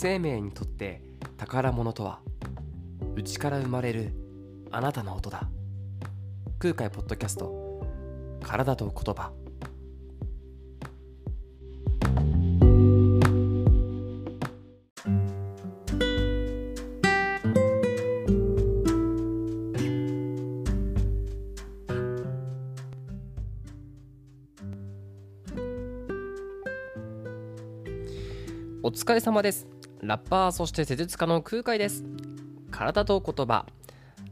生命にとって宝物とは内から生まれるあなたの音だ。空海ポッドキャスト体と言葉。お疲れ様です。ラッパーそして施術家の空海です。体と言葉。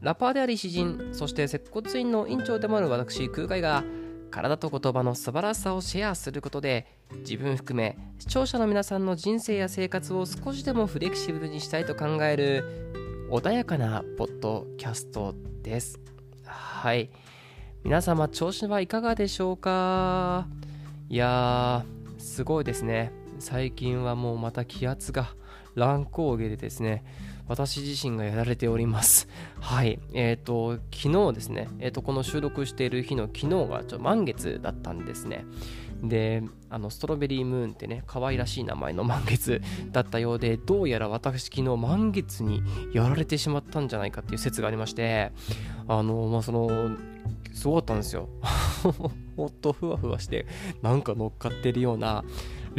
ラッパーであり詩人。そして接骨院の院長でもある私空海が体と言葉の素晴らしさをシェアすることで自分含め視聴者の皆さんの人生や生活を少しでもフレキシブルにしたいと考える穏やかなポッドキャストです。はい。皆様調子はいかがでしょうか？いやーすごいですね。最近はもうまた気圧が乱高下でですね私自身がやられております。はい。えっ、ー、と、昨日ですね、えっ、ー、と、この収録している日の昨日がちょ満月だったんですね。で、あの、ストロベリームーンってね、可愛らしい名前の満月 だったようで、どうやら私昨日満月にやられてしまったんじゃないかっていう説がありまして、あの、まあ、その、すごかったんですよ。ほっとふわふわして、なんか乗っかってるような、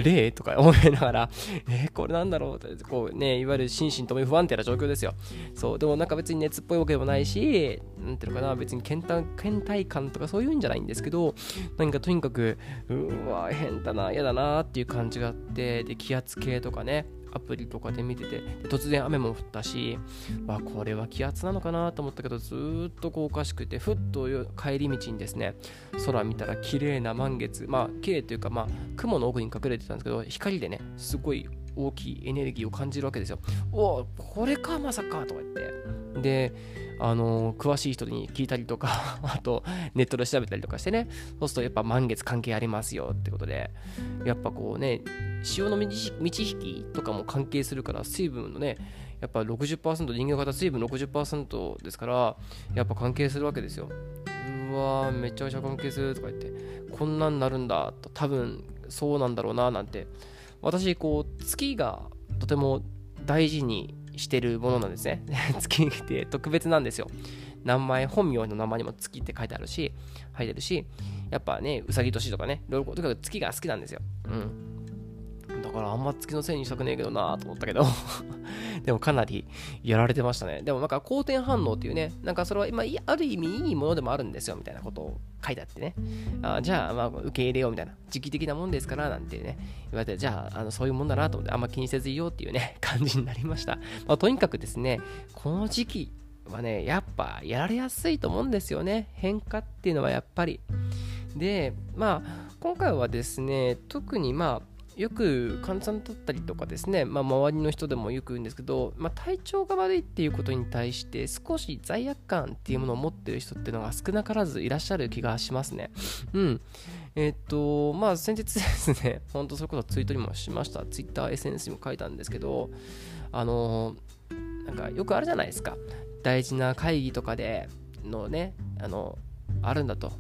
霊とか思いながら、えー、これなんだろう？って、こうね、いわゆる心身ともに不安定な状況ですよ。そう、でもなんか別に熱っぽいわけでもないし、なんていうのかな、別に倦怠倦怠感とかそういうんじゃないんですけど、何かとにかく、うわ、変だな、嫌だなっていう感じがあって、で、気圧計とかね、アプリとかで見てて突然雨も降ったし、まあ、これは気圧なのかなと思ったけどずっとこうおかしくてふっと帰り道にですね空見たら綺麗な満月まあ綺麗というかまあ雲の奥に隠れてたんですけど光でねすごい大きいエネルギーを感じるわけですよ。おお、これか、まさかとか言って。で、あの詳しい人に聞いたりとか あとネットで調べたりとかしてね、そうするとやっぱ満月関係ありますよってことで、やっぱこうね、潮の満ち引きとかも関係するから、水分のね、やっぱ60%、人間型水分60%ですから、やっぱ関係するわけですよ。うわー、めちゃめちゃ関係するとか言って、こんなんなるんだと、多分そうなんだろうななんて私こう月がとても大事にしてるものなんですね。月って特別なんですよ。名前本名の名前にも月って書いてあるし書いてるしやっぱねうさぎ年とかねとにかく月が好きなんですよ。うん。だからあんま月のせいにしたくねえけどなと思ったけど。でもかなりやられてましたね。でもなんか好転反応っていうね、なんかそれは今ある意味いいものでもあるんですよみたいなことを書いてあってね。あじゃあまあ受け入れようみたいな。時期的なもんですからなんてね、言われて、じゃああのそういうもんだなと思ってあんま気にせずいようっていうね、感じになりました。まあ、とにかくですね、この時期はね、やっぱやられやすいと思うんですよね。変化っていうのはやっぱり。で、まあ今回はですね、特にまあよく患者さんだったりとかですね、まあ、周りの人でもよく言うんですけど、まあ、体調が悪いっていうことに対して少し罪悪感っていうものを持ってる人っていうのが少なからずいらっしゃる気がしますね。うん。えっ、と、まあ先日ですね、本当それこそツイートにもしました、ツイッター SNS にも書いたんですけど、あのなんかよくあるじゃないですか。大事な会議とかでのね、あの、あるんだと。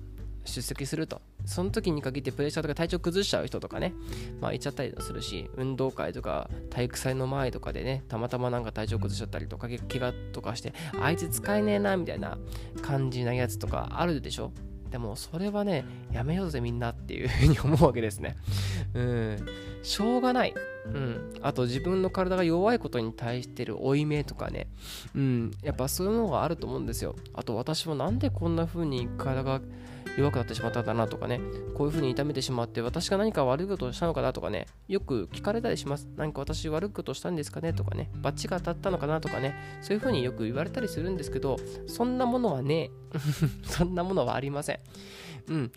出席すると。その時に限ってプレッシャーとか体調崩しちゃう人とかね、まあ言っちゃったりするし、運動会とか体育祭の前とかでね、たまたまなんか体調崩しちゃったりとか、怪我とかして、あいつ使えねえな、みたいな感じなやつとかあるでしょ？でもそれはね、やめようぜみんなっていうふうに思うわけですね。うん。しょうがない。うん。あと自分の体が弱いことに対してる負い目とかね。うん。やっぱそういうのがあると思うんですよ。あと私もなんでこんな風に体が弱くなってしまったんだなとかね、こういうふうに痛めてしまって、私が何か悪いことをしたのかなとかね、よく聞かれたりします。何か私悪いことをしたんですかねとかね、バッチが当たったのかなとかね、そういうふうによく言われたりするんですけど、そんなものはね、そんなものはありません。うん。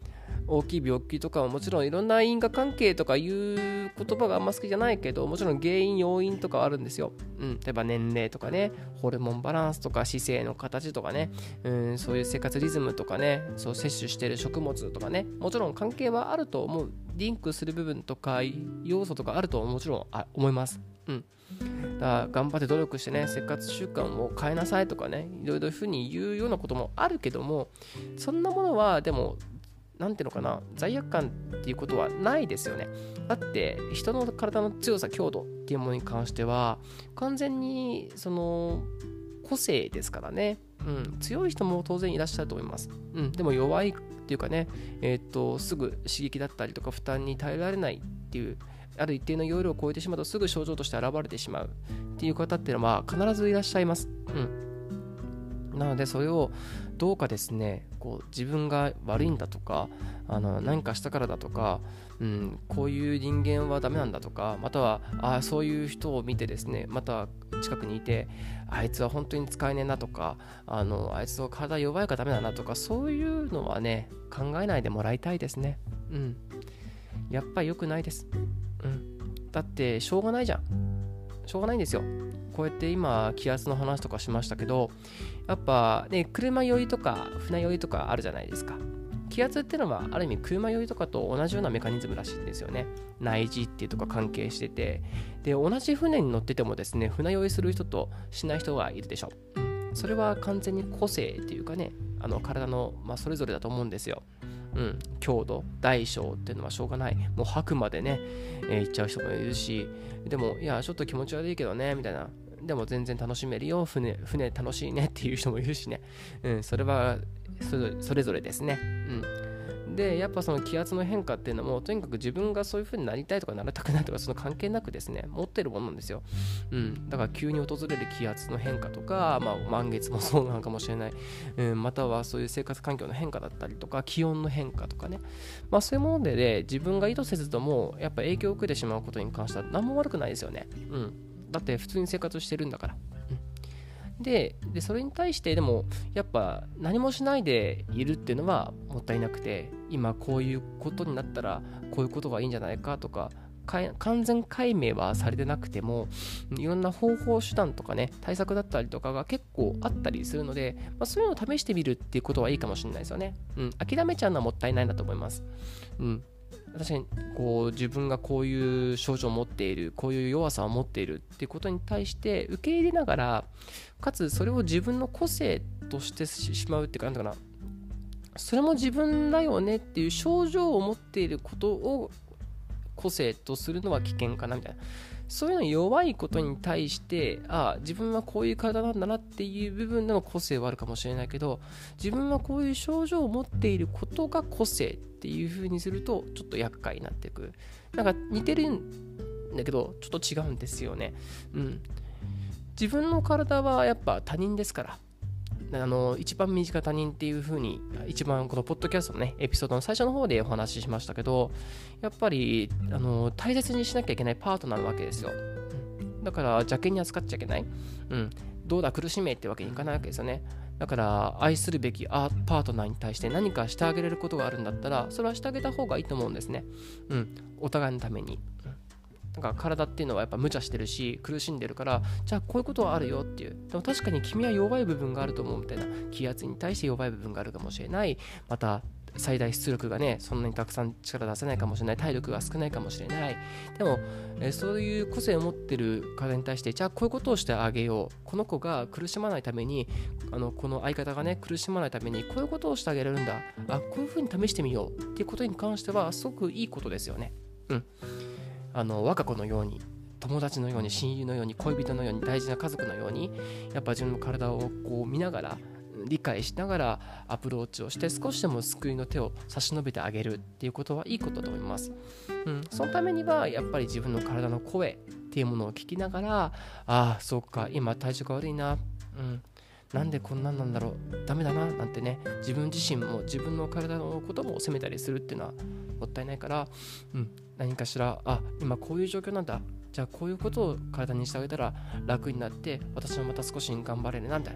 大きい病気とかはもちろんいろんな因果関係とかいう言葉があんま好きじゃないけどもちろん原因要因とかはあるんですよ、うん、例えば年齢とかね。ホルモンバランスとか姿勢の形とかね、うん、そういう生活リズムとかね。そう摂取してる食物とかね。もちろん関係はあると思う。リンクする部分とか要素とかあるともちろんあ思います、うん、だから頑張って努力してね生活習慣を変えなさいとかねいろいろふうに言うようなこともあるけどもそんなものはでもなんていうのかな、罪悪感っていうことはないですよね。だって、人の体の強さ、強度っていうものに関しては、完全に、その、個性ですからね。うん、強い人も当然いらっしゃると思います。うん、でも弱いっていうかね、えー、っと、すぐ刺激だったりとか負担に耐えられないっていう、ある一定の容量を超えてしまうとすぐ症状として現れてしまうっていう方っていうのは必ずいらっしゃいます。うん。なので、それをどうかですねこう自分が悪いんだとかあの何かしたからだとか、うん、こういう人間はダメなんだとかまたはあそういう人を見てですねまた近くにいてあいつは本当に使えねえなとかあのあいつは体弱いからダメだなとかそういうのはね考えないでもらいたいですねうんやっぱり良くないですだってしょうがないじゃん。しょうがないんですよ。こうやって今気圧の話とかしましたけどやっぱね車酔いとか船酔いとかあるじゃないですか。気圧ってのはある意味車酔いとかと同じようなメカニズムらしいんですよね。内耳っていうとか関係してて。で同じ船に乗っててもですね船酔いする人としない人がいるでしょ。それは完全に個性っていうかねあの体の、まあ、それぞれだと思うんですよ。うん、強度、大小っていうのはしょうがない。もう吐くまでね、えー、行っちゃう人もいるし、でも、いや、ちょっと気持ち悪いけどね、みたいな。でも全然楽しめるよ、船、船楽しいねっていう人もいるしね。うん、それはそれぞれですね。うん。でやっぱその気圧の変化っていうのもとにかく自分がそういう風になりたいとかなりたくないとかその関係なくですね持ってるものなんですよ、うん、だから急に訪れる気圧の変化とか、まあ、満月もそうなのかもしれない、うん、またはそういう生活環境の変化だったりとか気温の変化とかね、まあ、そういうもので、ね、自分が意図せずともやっぱ影響を受けてしまうことに関しては何も悪くないですよね、うん、だって普通に生活してるんだから。ででそれに対してでもやっぱ何もしないでいるっていうのはもったいなくて今こういうことになったらこういうことがいいんじゃないかとか完全解明はされてなくてもいろんな方法手段とかね対策だったりとかが結構あったりするので、まあ、そういうのを試してみるっていうことはいいかもしれないですよね、うん、諦めちゃうのはもったいないなと思います、うん、確かにこう自分がこういう症状を持っているこういう弱さを持っているっていうことに対して受け入れながらかつそれを自分の個性としてしまうっていうかなんだかなそれも自分だよねっていう症状を持っていることを個性とするのは危険かなみたいな。そういうの弱いことに対してああ自分はこういう体なんだなっていう部分での個性はあるかもしれないけど自分はこういう症状を持っていることが個性っていう風にするとちょっと厄介になっていく。なんか似てるんだけどちょっと違うんですよね。うん。自分の体はやっぱ他人ですから。あの一番身近他人っていう風に一番このポッドキャストのねエピソードの最初の方でお話ししましたけどやっぱりあの大切にしなきゃいけないパートナーなわけですよ、だから邪険に扱っちゃいけない、うん、どうだ苦しめってわけにいかないわけですよね。だから愛するべきパートナーに対して何かしてあげれることがあるんだったらそれはしてあげた方がいいと思うんですね。うん。お互いのために。なんか体っていうのはやっぱ無茶してるし苦しんでるからじゃあこういうことはあるよっていう。でも確かに君は弱い部分があると思うみたいな。気圧に対して弱い部分があるかもしれない。また最大出力がねそんなにたくさん力出せないかもしれない。体力が少ないかもしれない。でも、えそういう個性を持ってる方に対してじゃあこういうことをしてあげよう。この子が苦しまないためにあのこの相方がね苦しまないためにこういうことをしてあげれるんだ。あこういうふうに試してみよう。っていうことに関してはすごくいいことですよね。うん。あの我が子のように友達のように親友のように恋人のように大事な家族のようにやっぱ自分の体をこう見ながら理解しながらアプローチをして少しでも救いの手を差し伸べてあげるっていうことはいいことだと思います。うん、そのためにはやっぱり自分の体の声っていうものを聞きながらああそうか今体調が悪いな、うん、なんでこんなんなんだろう。ダメだな。なんてね自分自身も自分の体のことも責めたりするっていうのはもったいないから、うん、何かしらあ今こういう状況なんだじゃあこういうことを体にしてあげたら楽になって私もまた少し頑張れるなんだ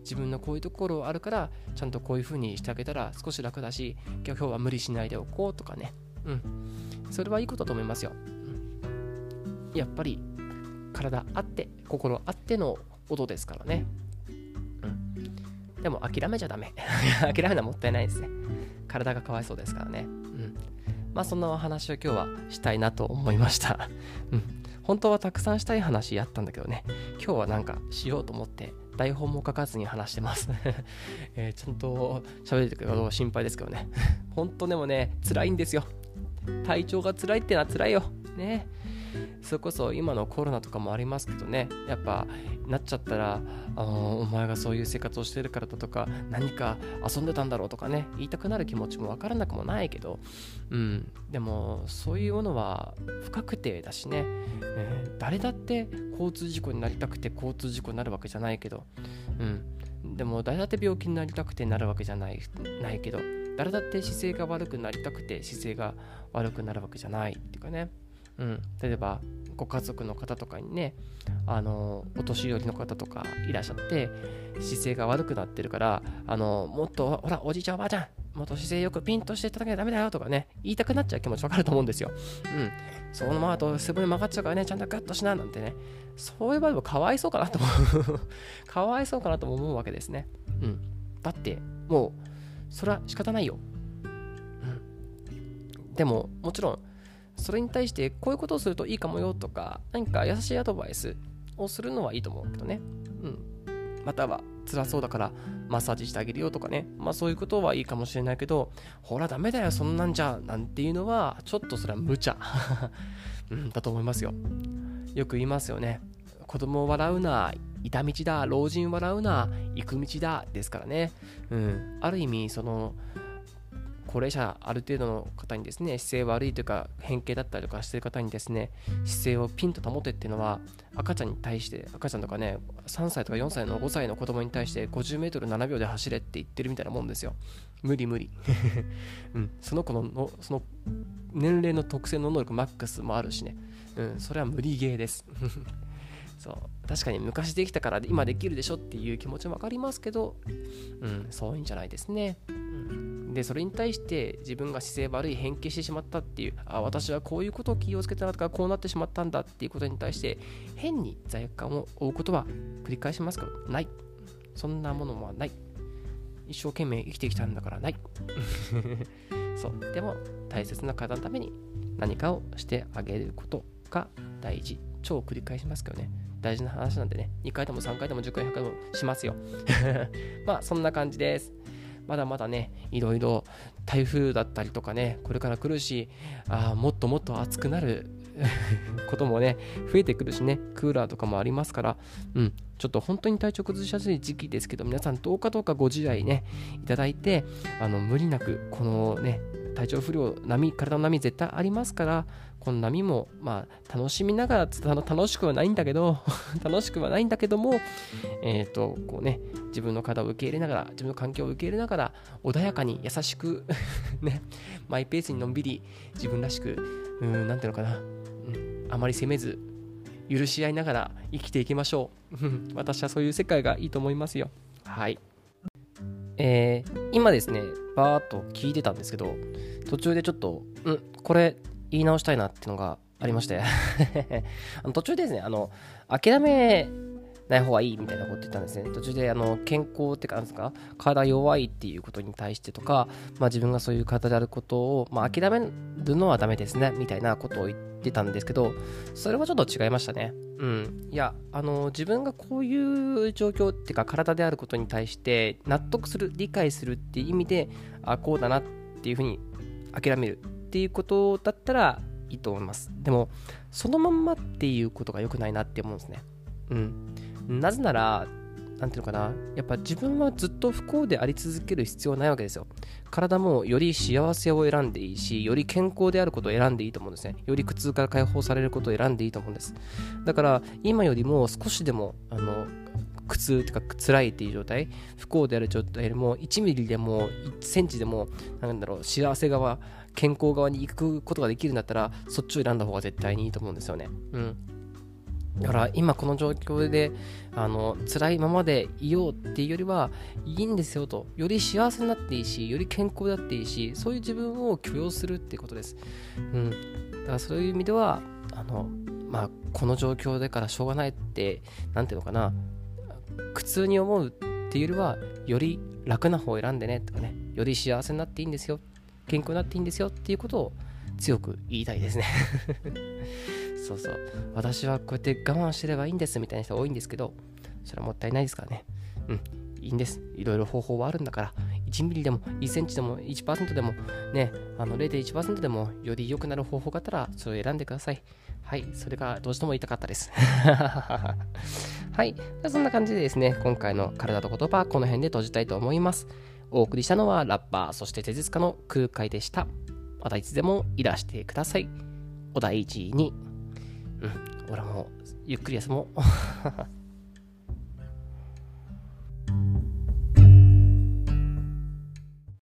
自分のこういうところあるからちゃんとこういう風にしてあげたら少し楽だし今日は無理しないでおこうとかねうんそれはいいことだと思いますよ、うん、やっぱり体あって心あっての音ですからねうんでも諦めちゃダメ。諦めるのはもったいないですね。体がかわいそうですからね。うん。まあそんなお話を今日はしたいなと思いました。うん。本当はたくさんしたい話やったんだけどね、今日はなんかしようと思って台本も書かずに話してます、えー、ちゃんと喋れてくるかど心配ですけどね。本当でもね辛いんですよ。体調が辛いってのは辛いよ。ねそれこそ今のコロナとかもありますけどねやっぱなっちゃったらあのお前がそういう生活をしてるからだとか何か遊んでたんだろうとかね言いたくなる気持ちも分からなくもないけどうんでもそういうものは不確定だしね、えー、誰だって交通事故になりたくて交通事故になるわけじゃないけどうんでも誰だって病気になりたくてなるわけじゃないないけど誰だって姿勢が悪くなりたくて姿勢が悪くなるわけじゃないっていうかね。うん、例えばご家族の方とかにねあのお年寄りの方とかいらっしゃって姿勢が悪くなってるからあのもっとほらおじいちゃんおばあちゃんもっと姿勢よくピンとしていただけなダメだよとかね言いたくなっちゃう気持ちわかると思うんですよ。うん。そのままと背骨曲がっちゃうからねちゃんとガッとしななんてねそういう場合もかわいそうかなと思う かわいそうかなとも思うわけですね。うん。だってもうそれは仕方ないよ。うん。でももちろんそれに対してこういうことをするといいかもよとか何か優しいアドバイスをするのはいいと思うけどね。うん。または辛そうだからマッサージしてあげるよとかね。まあそういうことはいいかもしれないけど、ほらダメだよ、そんなんじゃ、なんていうのは、ちょっとそれは無茶、うん、だと思いますよ。よく言いますよね。子供を笑うな、痛道だ、老人笑うな、行く道だ、ですからね。うん。ある意味、その、高齢者ある程度の方にですね姿勢悪いというか変形だったりとかしてる方にですね姿勢をピンと保てっていうのは赤ちゃんに対して赤ちゃんとかね3歳とか4歳の5歳の子供に対して 50m7 秒で走れって言ってるみたいなもんですよ。無理無理、うん、その子ののその年齢の特性の能力マックスもあるしね、うん、それは無理ゲーです。そう。確かに昔できたから今できるでしょっていう気持ちも分かりますけど、うん、そういうんじゃないですね、うんでそれに対して自分が姿勢悪い変形してしまったっていうあ私はこういうことを気をつけたかこうなってしまったんだっていうことに対して変に罪悪感を負うことは繰り返しますかない。そんなものはない。一生懸命生きてきたんだからない。そう。でも大切な方のために何かをしてあげることが大事。超繰り返しますけどね。大事な話なんでね。2回でも3回でも10回100回でもしますよ。まあそんな感じです。まだまだね、いろいろ台風だったりとかね、これから来るし、あもっともっと暑くなる こともね、増えてくるしね、クーラーとかもありますから、うん、ちょっと本当に体調崩しやすい時期ですけど、皆さんどうかどうかご自愛ね、いただいて、あの無理なく、このね、体調不良、波、体の波絶対ありますから、この波も、まあ、楽しみながら楽しくはないんだけど 楽しくはないんだけども、えっ、ー、と、こうね、自分の体を受け入れながら、自分の環境を受け入れながら、穏やかに優しく ね、マイペースにのんびり、自分らしく、うん、なんていうのかな、うん、あまり責めず、許し合いながら生きていきましょう。私はそういう世界がいいと思いますよ。はい。えー、今ですね、バーっと聞いてたんですけど、途中でちょっと、うん、これ言い直したいなっていうのがありまして あの途中でですね、あの、諦めない方がいいみたいなこと言ったんですね。途中であの健康ってか、なんですか、体弱いっていうことに対してとか、まあ、自分がそういう体であることを、まあ、諦めるのはダメですね、みたいなことを言ってたんですけど、それはちょっと違いましたね。うん。いや、あの、自分がこういう状況っていうか、体であることに対して納得する、理解するっていう意味で、あ、こうだなっていうふうに諦めるっていうことだったらいいと思います。でも、そのまんまっていうことが良くないなって思うんですね。うん。なぜなら、なんていうのかな、やっぱ自分はずっと不幸であり続ける必要はないわけですよ。体もより幸せを選んでいいし、より健康であることを選んでいいと思うんですね。より苦痛から解放されることを選んでいいと思うんです。だから、今よりも少しでも、あの、苦痛というか辛いっていう状態不幸である状態よりも1ミリでも1センチでもなんだろう幸せ側健康側に行くことができるんだったらそっちを選んだ方が絶対にいいと思うんですよね。うん。だから今この状況であの辛いままでいようっていうよりはいいんですよと。より幸せになっていいしより健康だっていいしそういう自分を許容するっていうことです、うん、だからそういう意味ではあのまあこの状況だからしょうがないって何ていうのかな。苦痛に思うっていうよりはより楽な方を選んでねとかね。より幸せになっていいんですよ。健康になっていいんですよっていうことを強く言いたいですね そうそう私はこうやって我慢してればいいんですみたいな人多いんですけどそれはもったいないですからね。うん、いいんです。いろいろ方法はあるんだから、1ミリでも1センチでも1%でもね、あの0.1%でもより良くなる方法があったら、それを選んでください。はい、それがどうしても言いたかったです。はい、じゃそんな感じでですね、今回の体と言葉はこの辺で閉じたいと思います。お送りしたのはラッパー、そして手術家の空海でした。またいつでもいらしてください。お大事に。うん、俺もゆっくり休もう。